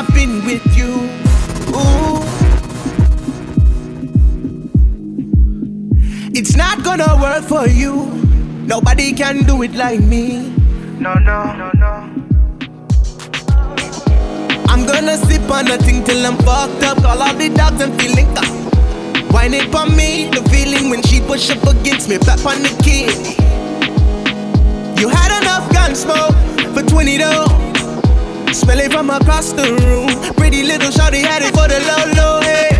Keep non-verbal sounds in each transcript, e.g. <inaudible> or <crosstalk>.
I've been with you. Ooh. It's not gonna work for you. Nobody can do it like me. No, no, no, no. I'm gonna sip on nothing till I'm fucked up. Call all the dogs and feeling up. Wine it for me, the feeling when she push up against me, back on the kid. You had enough gun smoke for 20 though. Smell it from across the room. Pretty little shorty had it for the low, low, hey.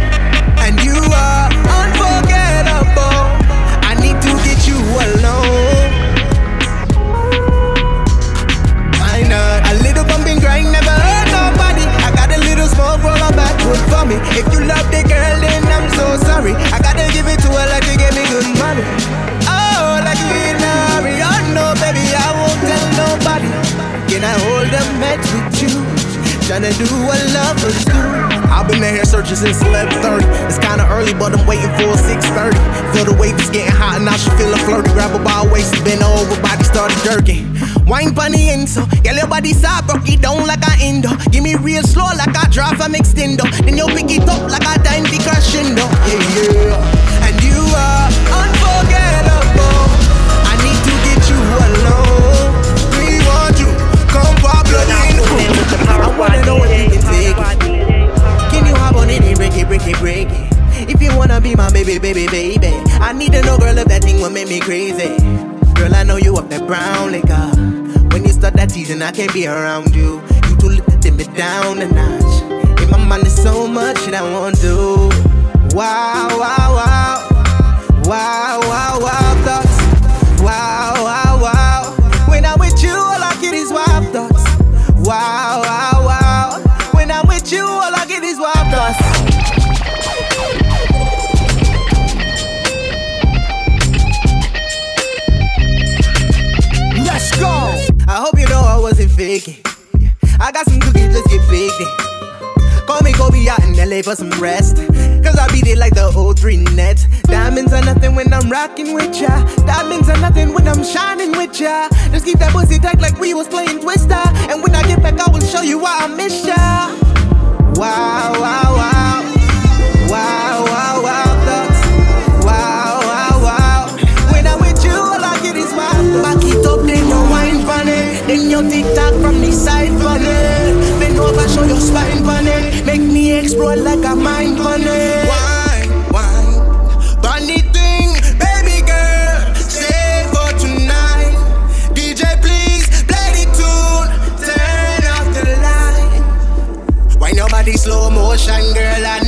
And you are unforgettable. I need to get you alone. Why not? A little bumping grind never hurt nobody. I got a little smoke roll on backwood for me. If you love the girl, then I'm so sorry. I gotta give it to her like you gave me good money. Oh, like you in a hurry. Oh no, baby, I won't tell nobody. Can I with you? Tryna do what lovers do. I've been in here searching since 11:30. It's kinda early, but I'm waiting for 6:30. Feel the wave is getting hot and I should feel a flirty. Grab a ball waist, bend over, body started jerking. Wine bunny in so, girl your body side broke it down like a indo. Give me real slow like I drop from extendo. Then you pick it up like a time the crescendo. Yeah yeah. And you are unforgettable. I need to get you alone. You. Come Pablo in I wanna know if you can take. Can you hop on it and break it, break it, break it? If you wanna be my baby, baby, baby, I need to know, girl, if that thing will make me crazy. Girl, I know you up that brown liquor. When you start that teasing, I can't be around you. You too little to it down a notch. In my mind, there's so much that I want to do. Wow, wow, wow. Wow, wow, wow, wasn't faking. I got some cookies, let's get baked in. Call me Kobe out in LA for some rest. Cause I beat it like the old 03 Nets. Diamonds are nothing when I'm rocking with ya. Diamonds are nothing when I'm shining with ya. Just keep that pussy tight like we was playing Twister. And when I get back, I will show you why I miss ya. Wow, wow. Wow, wow, spine for it. Make me explode like a mind for it. Wine, wine. Bunny thing, baby girl. Stay for tonight. DJ, please play the tune. Turn off the light. Why nobody slow motion, girl? I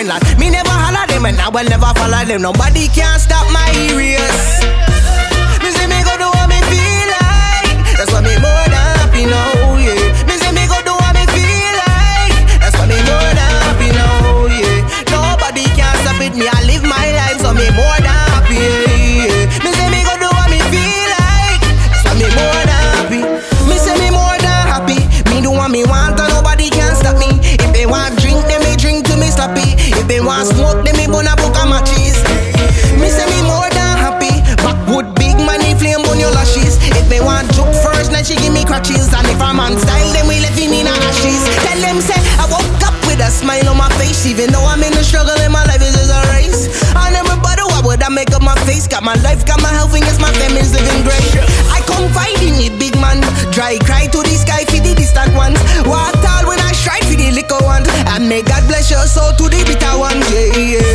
lad. Me never holler them and I will never follow them. Nobody can stop my ears. Then she give me crutches. And if I'm on style, then we left him in ashes. Tell them say I woke up with a smile on my face, even though I'm in a struggle and my life is just a race. And everybody, why would I make up my face? Got my life, got my health, and yes, my family's living great. I confide in it, big man. Dry cry to the sky for the distant ones. What all when I strike for the liquor ones. And may God bless your soul to the bitter ones. Yeah, yeah.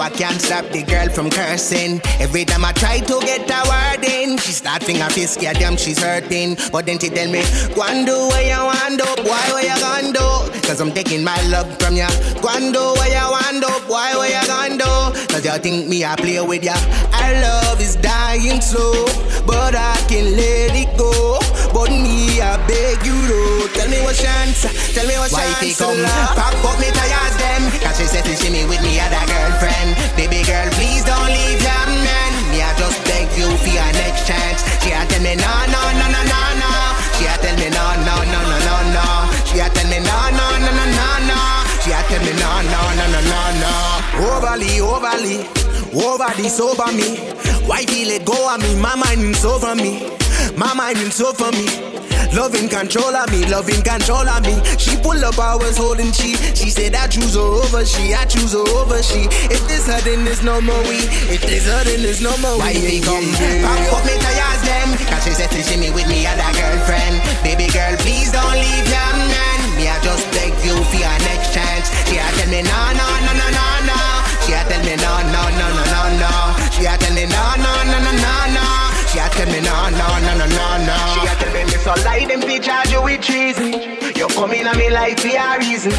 I can't stop the girl from cursing. Every time I try to get a word in, she start finger fist, yeah, damn, she's hurting. But then she tell me, go and do you want do, boy, what you gonna do? Cause I'm taking my love from ya. Go and do you want do, boy, what you gonna do? Cause you think me I play with ya. Our love is dying slow, but I can let it go. But me, I beg you to tell me what chance, tell me what chance. come pack up me tires them? Cause she said to see me with me that girlfriend. Baby girl, please don't leave your man. Me, I just beg you for your next chance. She a tell me no, no, no, no, no, no. She a tell me no, no, no, no, no, no. She a tell me no, no, no, no, no, no. She a tell me no, no, no, no, no, no. Overly, overly, over this over me. Why feel it go on me? My mind is over me. My mind is over me. Loving control of me, loving control of me. She pull up, I was holding she. She said I choose her over she, I choose her over she. If this then there's no more we. If this then there's no more we. Why they come? Pack up me tires them. Cause she said see me with me and that girlfriend. Baby girl, please don't leave your man. Me, I just beg you for your next chance. She a tell me no, no, no, no, no, no. She a tell me no, no, no, no, no, no. She a tell me no, no, no, no, no, them fi charge you with treason. You come in a me life for a reason.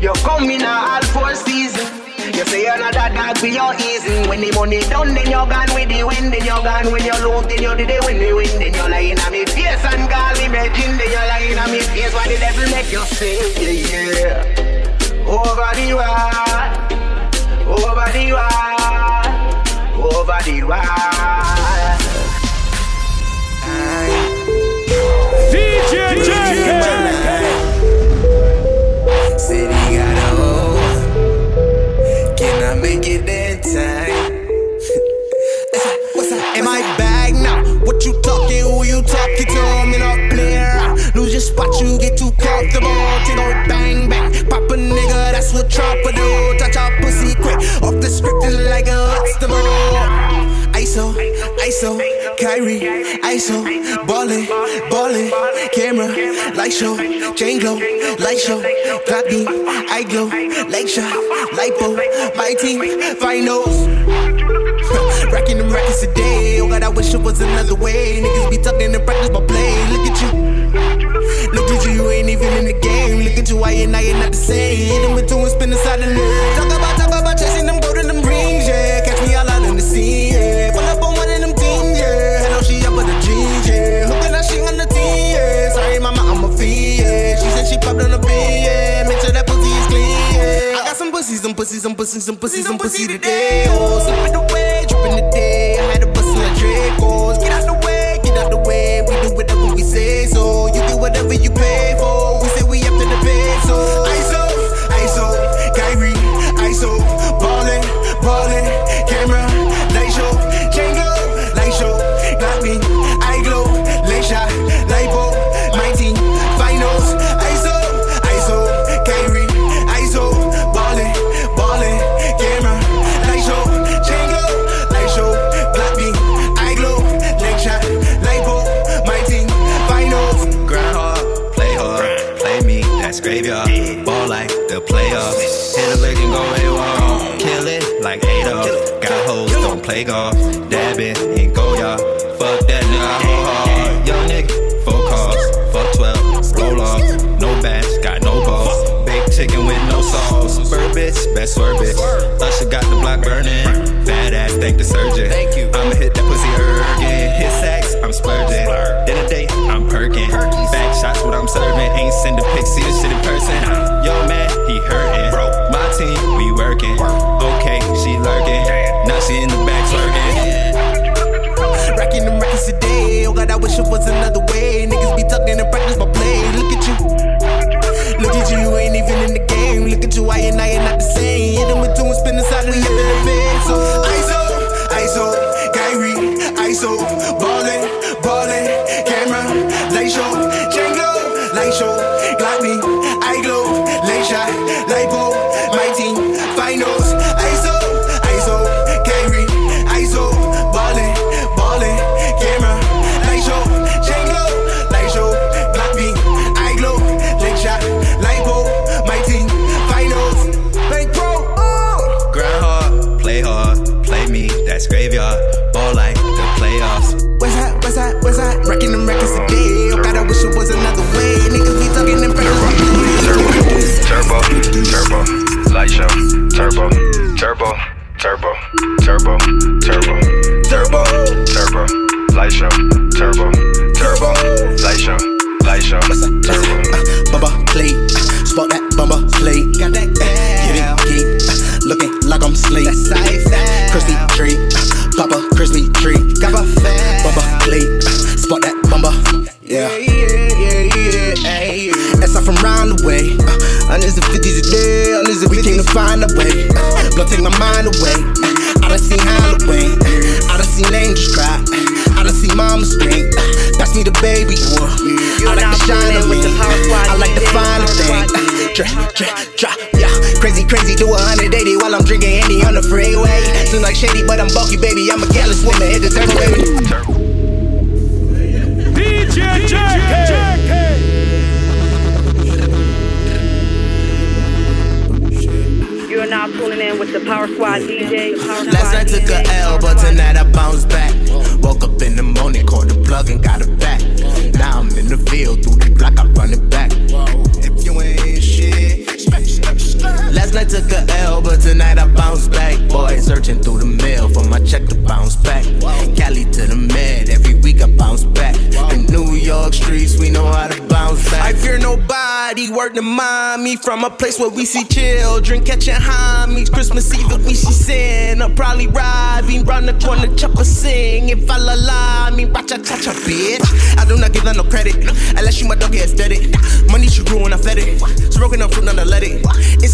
You come in a all four season. You say you're not that dog for your easing. When the money done, then you're gone with the wind. Then you're gone when you loot, then you did it when the wind. Then you're lying on me face and call me imagine. Then you're lying on me face. Why the devil make you sing? Yeah, yeah. Over the wall, over the wall, over the wall. City got a. Can I make it in time? What's up? Am I bag now? What you talking? Who you talking to? Around. Lose your spot, you get too comfortable. Take bang. Pop a nigga, that's what do. Touch our pussy quick. Off the script is like a vegetable. ISO, ISO, Kyrie, ISO, ballin', ballin', camera, light show, chain glow, light show, clock beam, eye glow, leg shot, lipo, my team, finals. <laughs> Racking them a day. Oh God, I wish it was another way. Niggas be talking in practice, my play. Look at you. Look at you, you ain't even in the game. Look at you, I you now you're not the same. Hit him with two and spin inside the lane. Talk about, pussy, some pussy, some pussy, some pussy, some today. Oh, slipping Best swerve bitch. Usher got the block burning. Light show, turbo, turbo, turbo, turbo, turbo, turbo, turbo, light show, turbo, turbo, light show, light show, turbo. Bumba plate, spot that bumba plate. Got that Get it, geek, looking like I'm sleep. Crispy treat, find a way. Blood take my mind away. I done seen Halloween, I done seen angels cry. I done seen mama scream. That's me the baby. Uh, I like now the shine tuning in with me. the Power Squad I like the DJ. finer Power thing. Squad Drop, drop, drop, yeah. Crazy, crazy, do a 180 while I'm drinking Henny on the freeway. Seem like shady, but I'm bulky, baby. I'm a careless woman. Hit the turbo, baby. DJ JK. Now tuning in with the Power Squad DJ. Power Last Squad night took DJ. a L, but tonight I bounced back. Woke up in the morning, called the plug and got it back. Now I'm in the field, through the block, I run it back. If you ain't shit. Last night took a L, but tonight I bounce back. Boy, searching through the mail for my check to bounce back. Cali to the med, every week I bounce back. The New York streets, we know how to bounce back. I fear nobody, word to mommy. From a place where we see children catching homies. Christmas Eve, if we see sin, I'll probably ride. Being round the corner, chopper sing. If I la la, I mean, watch a touch a bitch. I do not give her no credit, unless you my dog aesthetic. Money she grew and I fed it. Smoking up fruit, none to let it. It's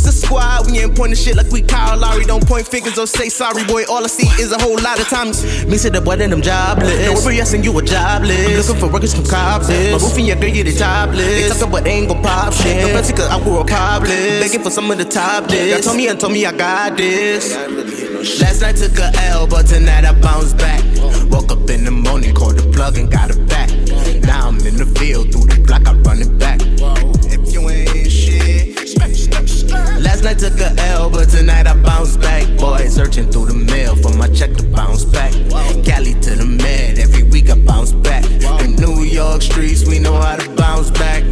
a squad, we ain't pointing shit like we Kyle Lowry. Don't point fingers or say sorry, boy. All I see is a whole lot of times. Me say the boy that I'm jobless. No, we're asking you a jobless. I'm looking for workers from copless. My roof in your girl, you the topless. They talk about they ain't gon' pop shit. No fancy cause I grew up copless. Begging for some of the top list. Y'all told me and told me I got this. Last night took a L, but tonight I bounce back. Woke up in the morning, called the plug and got it back. Now I'm in the field, through the block, I run it back. Last night took a L, but tonight I bounce back. Boy, searching through the mail for my check to bounce back. Cali to the med, every week I bounce back. In New York streets, we know how to bounce back.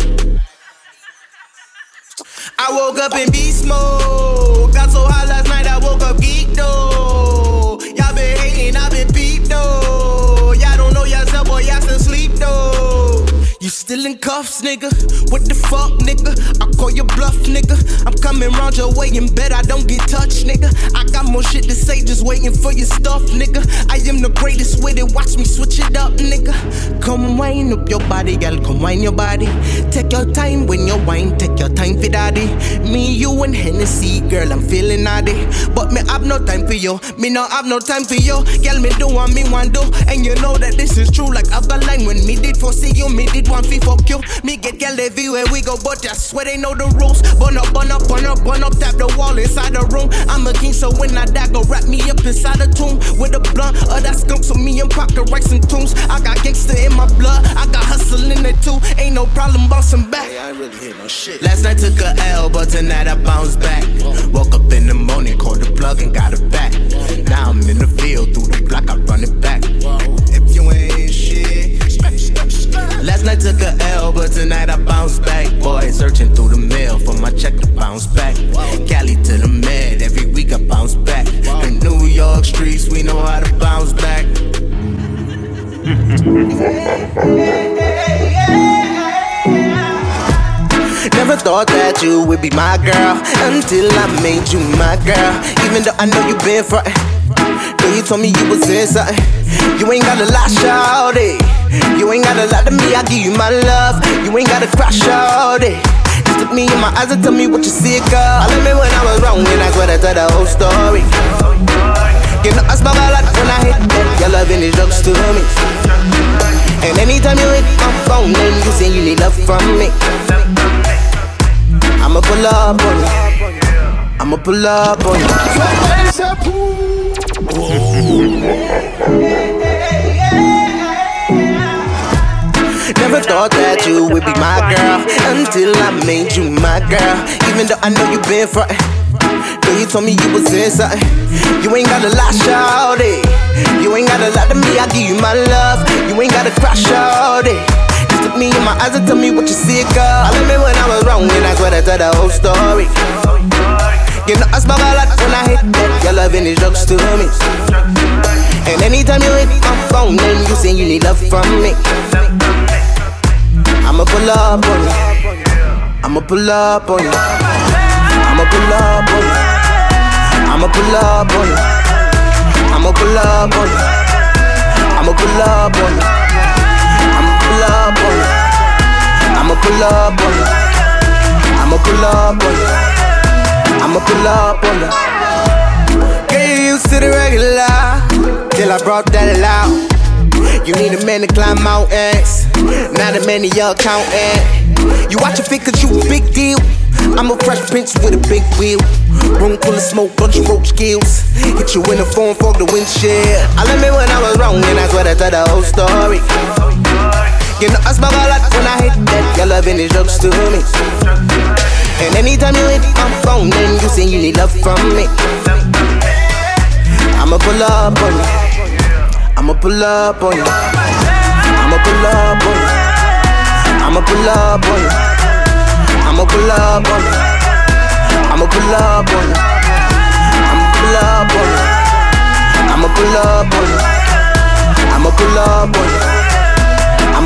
I woke up in beast mode. Got so high last night, I woke up geek though. Y'all been hating, I been peeped though. Y'all don't know yourself, boy, y'all still sleep though cuffs, nigga. What the fuck, nigga? I call your bluff, nigga. I'm coming round your way and bet I don't get touched, nigga. I got more shit to say, just waiting for your stuff, nigga. I am the greatest with it, watch me switch it up, nigga. Come wind up your body, girl, come wind your body. Take your time when you wine, take your time for daddy. Me, you, and Hennessy, girl, I'm feeling naughty. But me have no time for you, me no have no time for you. Girl, me do what me want do, and you know that this is true. Like other line when me did foresee you, me did one fee fuck you. Me get girl everywhere we go, but I swear they know the rules. Burn up, burn up, burn up, burn up, tap the wall inside the room. I'm a king, so when I die, go wrap me up inside a tomb with a blunt of that skunk. So me and Pop can write some tunes. I got gangster in my blood, I got hustle in it too. Ain't no problem bouncing back. I really hear no shit. Last night took a L, but tonight I bounced back. Woke up in the morning, called the plug and got it back. Now I'm in the field, through the block, I run it back. Last night took a L, but tonight I bounce back. Boy, searching through the mail for my check to bounce back. Cali to the med, every week I bounce back. The New York streets, we know how to bounce back. Never thought that you would be my girl until I made you my girl. Even though I know you've been frontin', girl, you told me you was in something. You ain't gotta lie, shout it. You ain't gotta lie to me, I give you my love. You ain't gotta cry, shout it. Just look me in my eyes and tell me what you see, girl. I me when I was wrong, and that's what I tell the whole story. You know I a lot when I hit that. Your loving is drugs to me. And anytime you hit my phone, then you say you need love from me. I'ma pull up on you. I'ma pull up on you. Never thought that you would be my girl until I made you my girl. Even though I know you've been frontin'. Girl, you told me you was in something. You ain't gotta lie, shout it. You ain't gotta lie to me, I give you my love. You ain't gotta cry, shout it. Just look me in my eyes and tell me what you see, girl. I me when I was wrong, and that's what I tell the whole story. You know I smell a lot when I hit that. Your loving is drugs to me. And anytime you hit my phone, then you say you need love from me. I'ma pull up on you. I'ma pull up on you. I'ma pull up on you. I'ma pull up on you. I'ma pull up on you. I'ma pull up on you. I'ma pull up on you. I'ma pull up on you. I'ma pull up on you. I'ma pull up on you. Get used to the regular till I brought that loud. You need a man to climb mountains, not a man of y'all counting. You watch your fit cause you a big deal. I'm a fresh prince with a big wheel. Room full of smoke, bunch of roach skills. Hit you in the phone, fog the windshield. I let me when I was wrong, and that's what I tell the whole story. You know I smell a lot when I hit that. Your loving is drugs to me. And anytime you hit my phone, then you say you need love from me. I'ma pull up on you. I'ma pull up on you. I'ma pull up on you. I'ma pull up on you. I'ma pull up on you. I'ma pull up on you. I'ma pull up on you. I'ma pull up on you. I'ma pull up on you.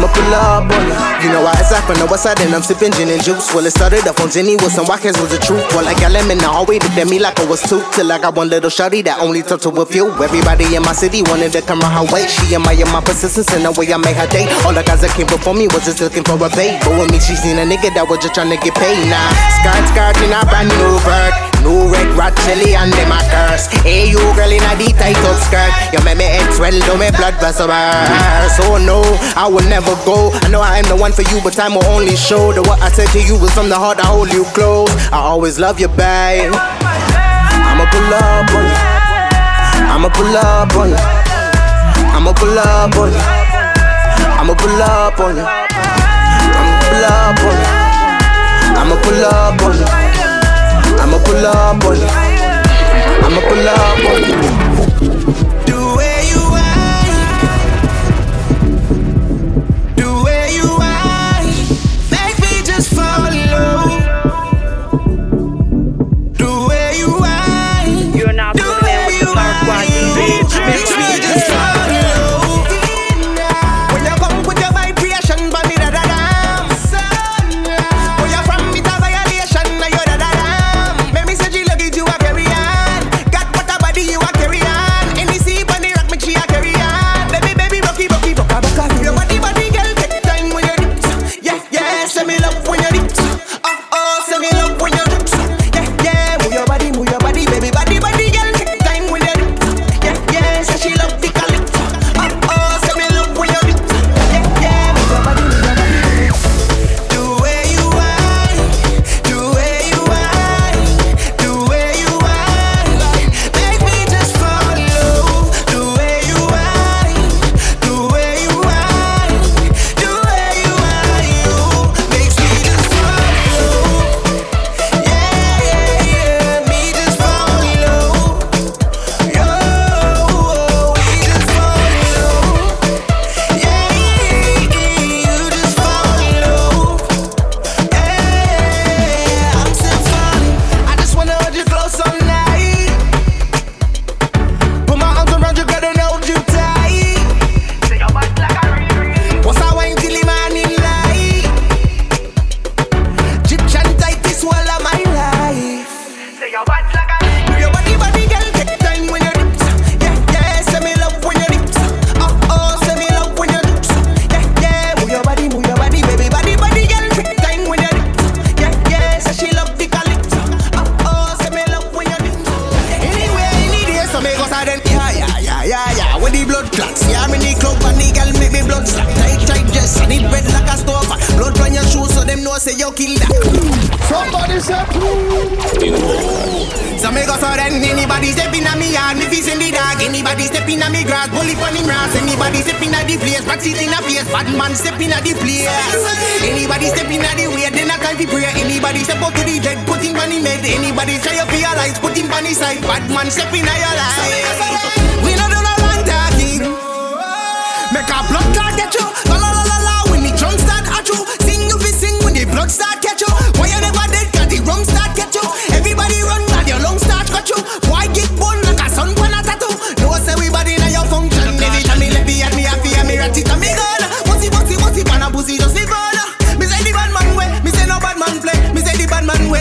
I'ma pull up on you. You know why it's from the side and I'm sipping gin and juice. Well, it started up on Jenny with some wackers was the truth. Well, I got lemon in the hallway, looked at me like I was two. Till I got one little shawty that only talked to a few. Everybody in my city wanted to come around her way. She admired my persistence and the way I made her day. All the guys that came before me was just looking for a babe. But with me, she seen a nigga that was just trying to get paid. Nah, skirt, skirt in a brand new bird. New red rat chili them a curse. Hey, you girl in a tight up skirt. You make me head swell, do me blood vessel burst. So no, I will never go. I know I am the one for you, but time will only show that what I said to you was from the heart. I hold you close. I always love you, babe. I'ma pull up on you. I'ma pull up on you. I'ma pull up on you. I'ma pull up on you. I'ma pull up on you. I'ma pull up on you. I'ma pull up on you. I'ma pull up on you.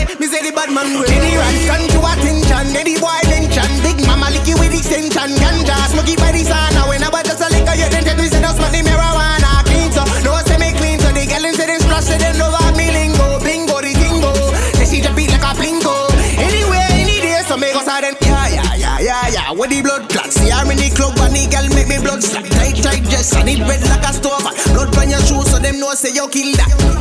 way. Me say the bad man way. Any ransom to attention. Any boy mention. Big mama licky with extension. Ganja smoky by the sun. Now when I was just a liquor, you didn't tell me say no smoke the marijuana. Clean so, no say me clean so. The gallon say them splash, say them know about me lingo. Bingo the tingo. Say she just beat like a plinko. Anywhere, any day, so me go sudden. Yeah, yeah, yeah, yeah, yeah. With the blood clots. See I'm in the club, and the girl make me blood slap. Tight, tight dress, and it red like a stove. Blood on your shoes, so them know say you kill that.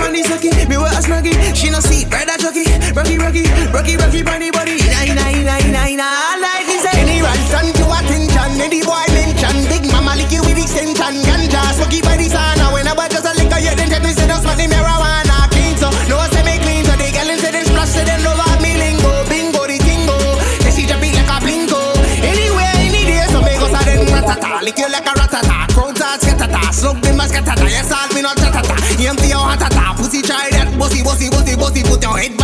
funny sucky, me wear a snuggie. She no see red a chucky, rocky rocky, rocky rocky bunny body. Ina ina ina ina ina. All I can say. Any ransom to attention, any boy mention. Big mama lick you with extension, ganja smoky by the sun. When I was just a liquor, you didn't tell me say no smoke the marijuana. Clean so, no one say me clean so. They gallons say they splash it and know about me lingo, bingo the tingo. Then she drop it like a blingo. Anywhere, any day, so me go sudden ratata, lick you like a ratata. Crowd starts get a Slug the mask get a yes I try that bossy, bossy, bossy, bossy. Put your head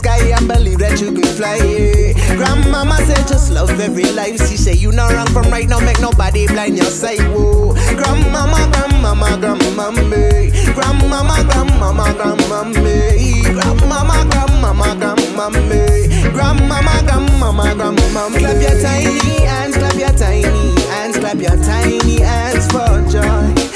sky and believe that you can fly. Grandmama said just love every life. She say you not wrong from right now, make nobody blind your sight. Whoa. Grandmama, grandmama, grandmama, grandmama, grandmama, grandmama, grandmama, grandmama, grandmama, grandmama, grandmama, grandmama. Clap your tiny hands, clap your tiny hands, clap your tiny hands for joy.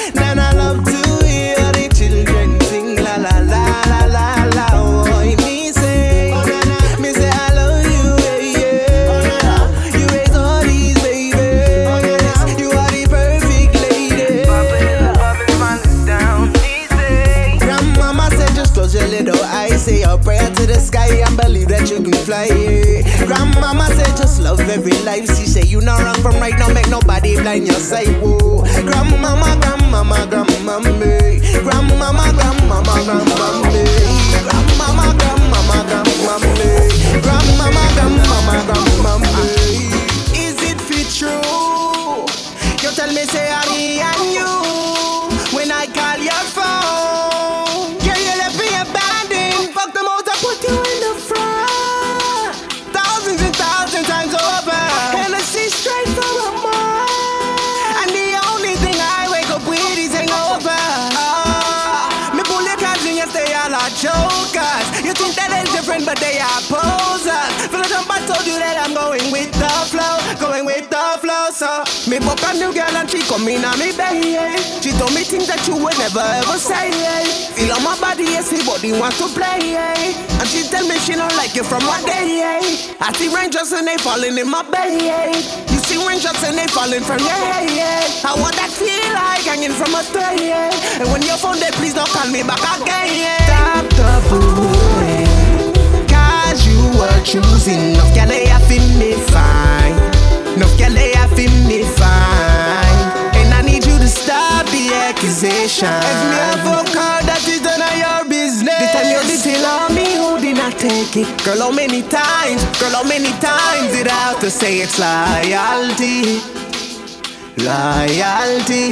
Fly. Grandmama said just love every life. She say you not wrong from right now, make nobody blind your sight. Whoa. Grandmama, grandmama, grandmama, grandmama, grandmama, grandmama, grandmama, grandmama, grandmama, grandmama, grandmama, grandmama. Is it fit true? You tell me say me and you You think that they're different, but they are posers. Feel like I told you that I'm going with the flow, going with the flow. So me book a new girl and she come in on me bed. She told me things that you would never ever say. Feel on my body, yes, body wants to play. And she tell me she don't like you from my day. I see raindrops and they falling in my bed. You see raindrops and they falling from your head. How would that feel like hanging from a thread? And when your phone dead, please don't call me back again. Stop were choosing. Enough girl they have me fine Enough girl they have me fine And I need you to stop the accusation. If me a car that is none of your business. The time you did tell on me who did not take it. Girl how many times, girl how many times Did I have to say it's loyalty Loyalty,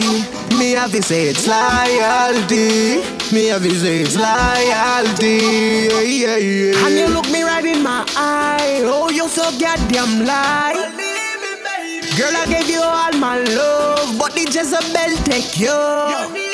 me have to say it's loyalty. Me have to say it's loyalty. Yeah, yeah, yeah. And you look me right in my eye. Oh, you so goddamn lie. Girl, I gave you all my love, but the Jezebel take you.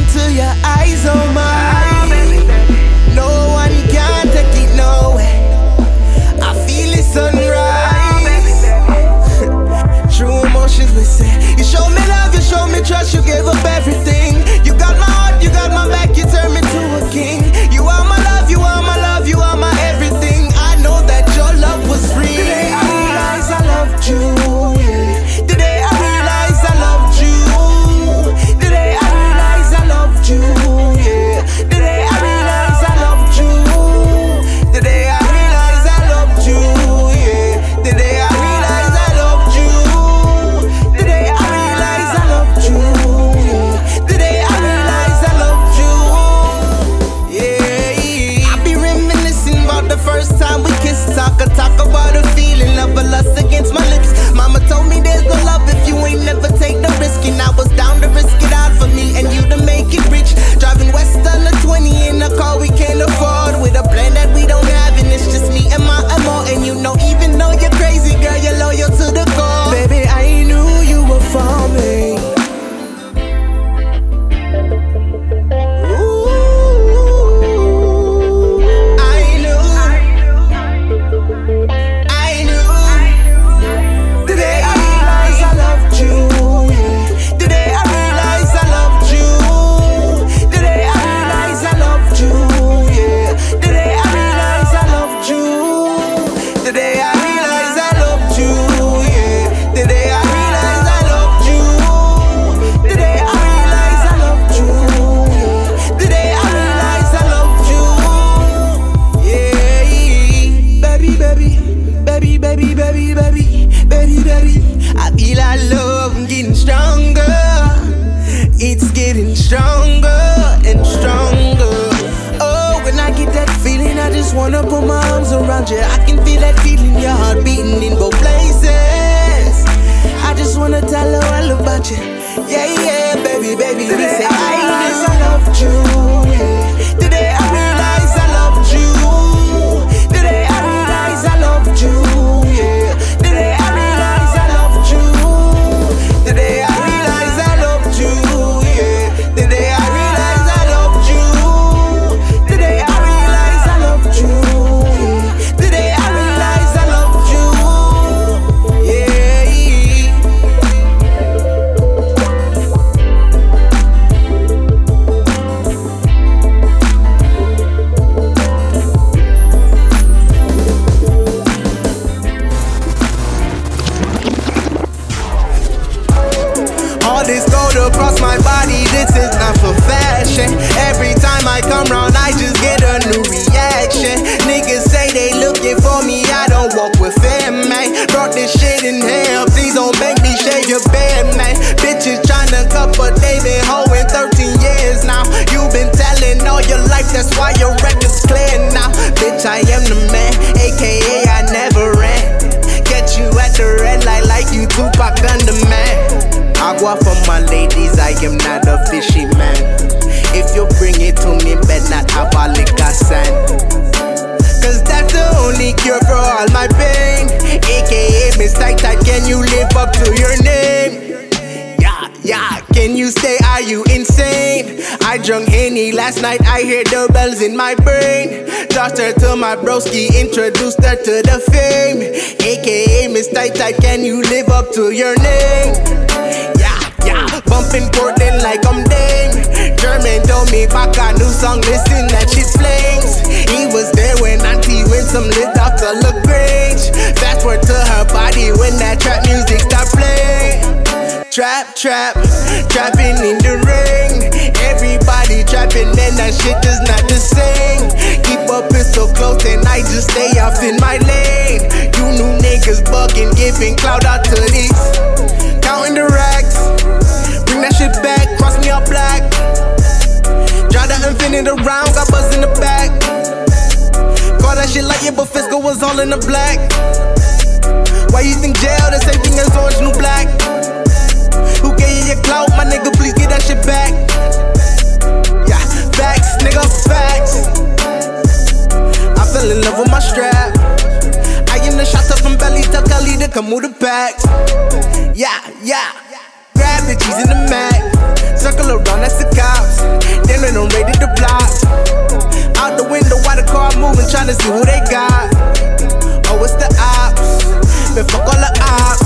Into your eyes, oh my. That's why your record's clear now. Bitch, I am the man, aka I never ran. Catch you at the red light like you Tupac under man. Agua for my ladies, I am not a fishy man. If you bring it to me, bet not abalika sand. Cause that's the only cure for all my pain. AKA Tight Tight, can you live up to your name? Yeah, yeah, can you stay? Are you insane? I drunk Henny last night, I hear the bells in my brain. Tossed her to my broski, introduced her to the fame. AKA Miss Tight can you live up to your name? Yeah, yeah, bumping Portland like I'm Dame. German told me back a new song, listen, that shit's flames. He was there when Auntie some lit off to LaGrange. Fast forward to her body when that trap music stopped playing. Trap, trap, trapping in the ring. Everybody trapping, and that shit is not the same. Keep up it so close, and I just stay off in my lane. You new niggas bugging, giving cloud out to these. Counting the racks, bring that shit back, cross me up black. Drive the Infiniti around, got buzz in the back. Call that shit like yeah, but Fisco was all in the black. Why you think jail the same thing as orange, new black? Who gave you your clout? My nigga, please get that shit back. Yeah, facts, nigga, facts. I fell in love with my strap. I am the shot up from belly to Cali to come with the pack. Yeah, yeah. Grab the cheese in the mat. Circle around, that's the cops. Then they done raided the block. Out the window while the car moving, tryna see who they got. Oh, it's the ops. Man, fuck all the ops.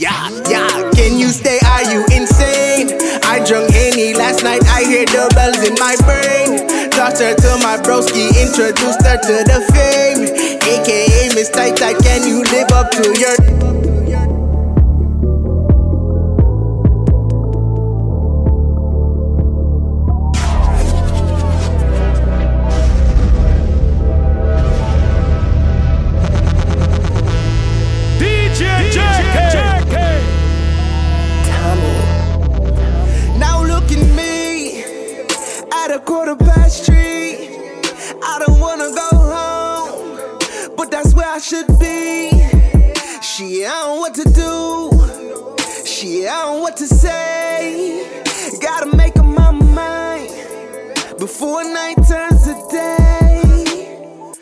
Yeah, yeah, can you stay? Are you insane? I drunk Henny last night, I hear the bells in my brain. Tossed her to my broski, introduced her to the fame. AKA Miss Tight Tight, can you live up to your. Should be. She don't know what to do. She don't know what to say. Gotta make up my mind before night turns to day.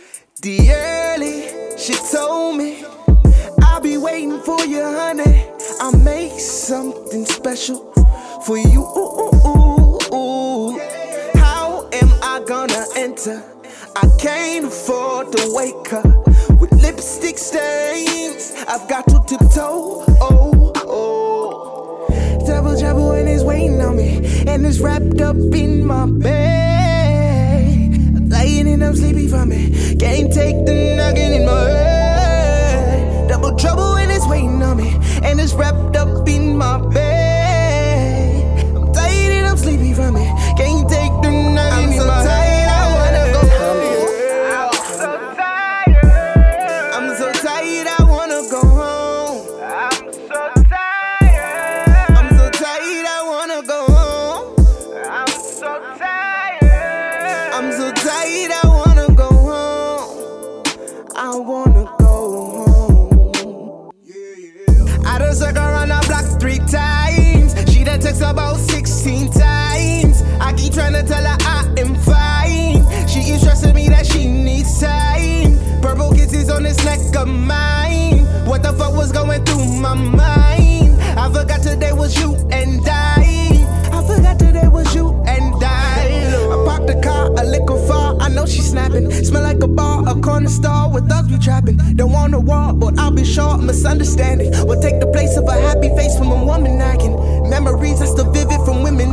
The early, she told me I'll be waiting for you, honey. I'll make something special for you. Ooh, ooh, ooh. How am I gonna enter? I can't afford to wake up with lipstick stains. I've got to tiptoe. Oh, oh. Double trouble and it's waiting on me, and it's wrapped up in my bed. I'm laying and I'm sleepy from it. Can't take the nugget in my head. Double trouble and it's waiting on me, and it's wrapped up in I'm so tired, I wanna go home. I wanna go home. I done circle around the block three times. She done text about 16 times. I keep trying to tell her I am fine. She keeps stressing me that she needs time. Purple kisses on this neck of mine. What the fuck was going through my mind? With thugs be trapping. Don't want to walk, but I'll be short. Misunderstanding will take the place of a happy face from a woman nagging. Memories are still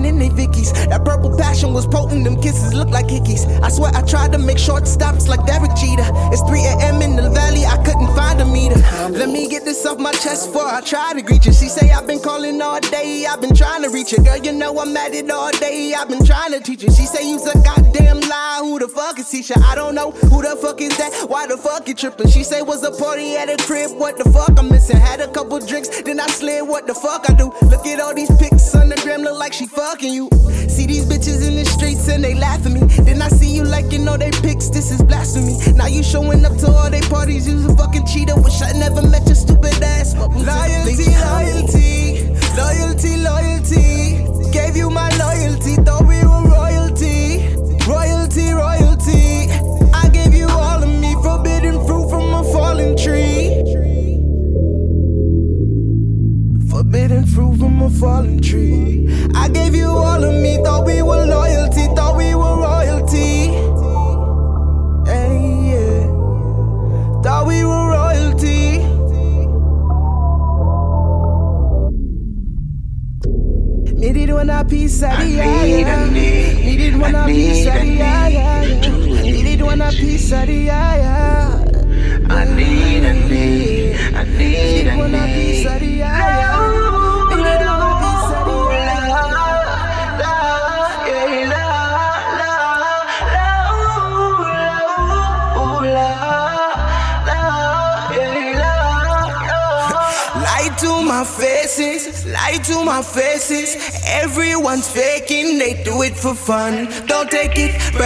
in they Vickies. That purple passion was potent, them kisses look like hickeys. I swear I tried to make short stops like Derek Jeter. It's 3 a.m. in the valley, I couldn't find a meter. Let me get this off my chest before I try to greet you. She say I've been calling all day, I've been trying to reach you. Girl, you know I'm at it all day, I've been trying to teach you. She say you's a goddamn lie, who the fuck is Tisha? I don't know who the fuck is that, why the fuck you tripping? She say was a party at a crib, what the fuck I'm missing? Had a couple drinks, then I slid, what the fuck I do? Look at all these pics on the gram, look like she you. See these bitches in the streets and they laugh at me. Then I see you liking all they pics, this is blasphemy. Now you showing up to all they parties, you's a fucking cheater. Wish I never met your stupid ass.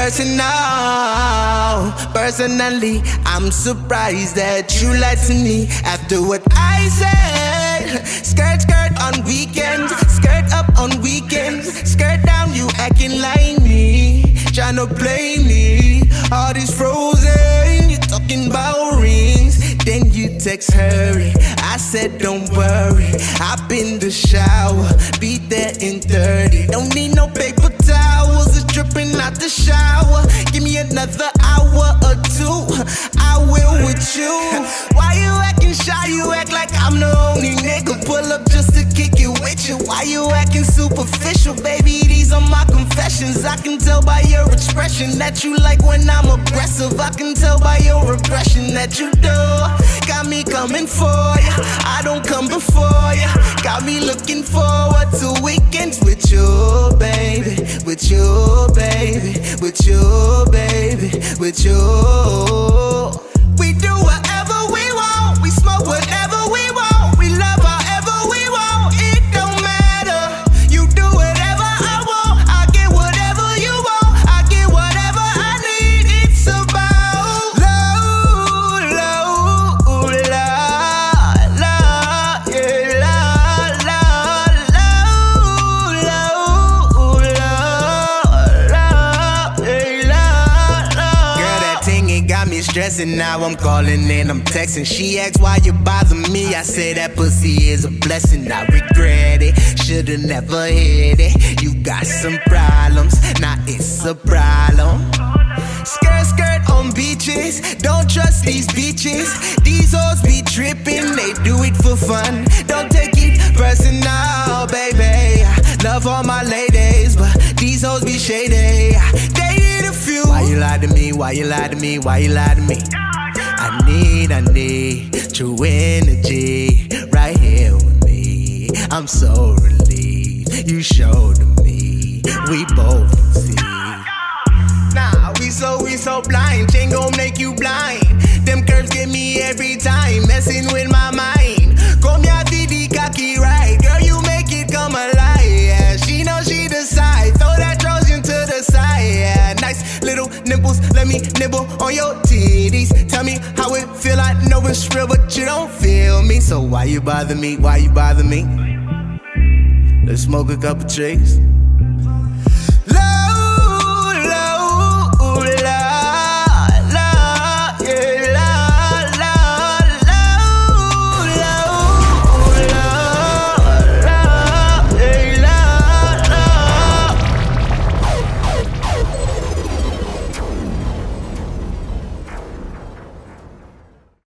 Personal. Personally, I'm surprised that you lied to me after what I said. Skirt, skirt on weekends, skirt up on weekends, skirt down, you acting like me. Tryna play me, heart is frozen, you talking about rings. Then you text hurry. I said don't worry. Hop in the shower. Be there in 30. Don't need no paper the shower. Give me another hour or two. I will with you. Why you acting shy? You act like I'm the only nigga. Pull up just to kick it with you. Why you acting superficial, baby? These are my I can tell by your expression that you like when I'm aggressive. I can tell by your aggression that you do. Got me coming for ya. I don't come before ya. Got me looking forward to weekends with you, baby. With you, baby. With you, baby. With you. We do whatever we want. We smoke whatever stressing. Now I'm calling and I'm texting. She asks why you bother me. I say that pussy is a blessing. I regret it. Should've never hit it. You got some problems. Now it's a problem. Skirt, skirt on beaches. Don't trust these beaches. These hoes be tripping. They do it for fun. Don't take it personal, baby. Love all my ladies, but these hoes be shady. You lie to me? Why you lie to me? Why you lie to me? I need, I need true energy right here with me. I'm so relieved you showed me. We both see. Nah, we so, we so blind. Chain gon' make you blind. Them curves get me every time, messing with my mind. Nipples. Let me nibble on your titties. Tell me how it feel. I know it's real, but you don't feel me. So why you bother me? Why you bother me? Let's smoke a couple drinks.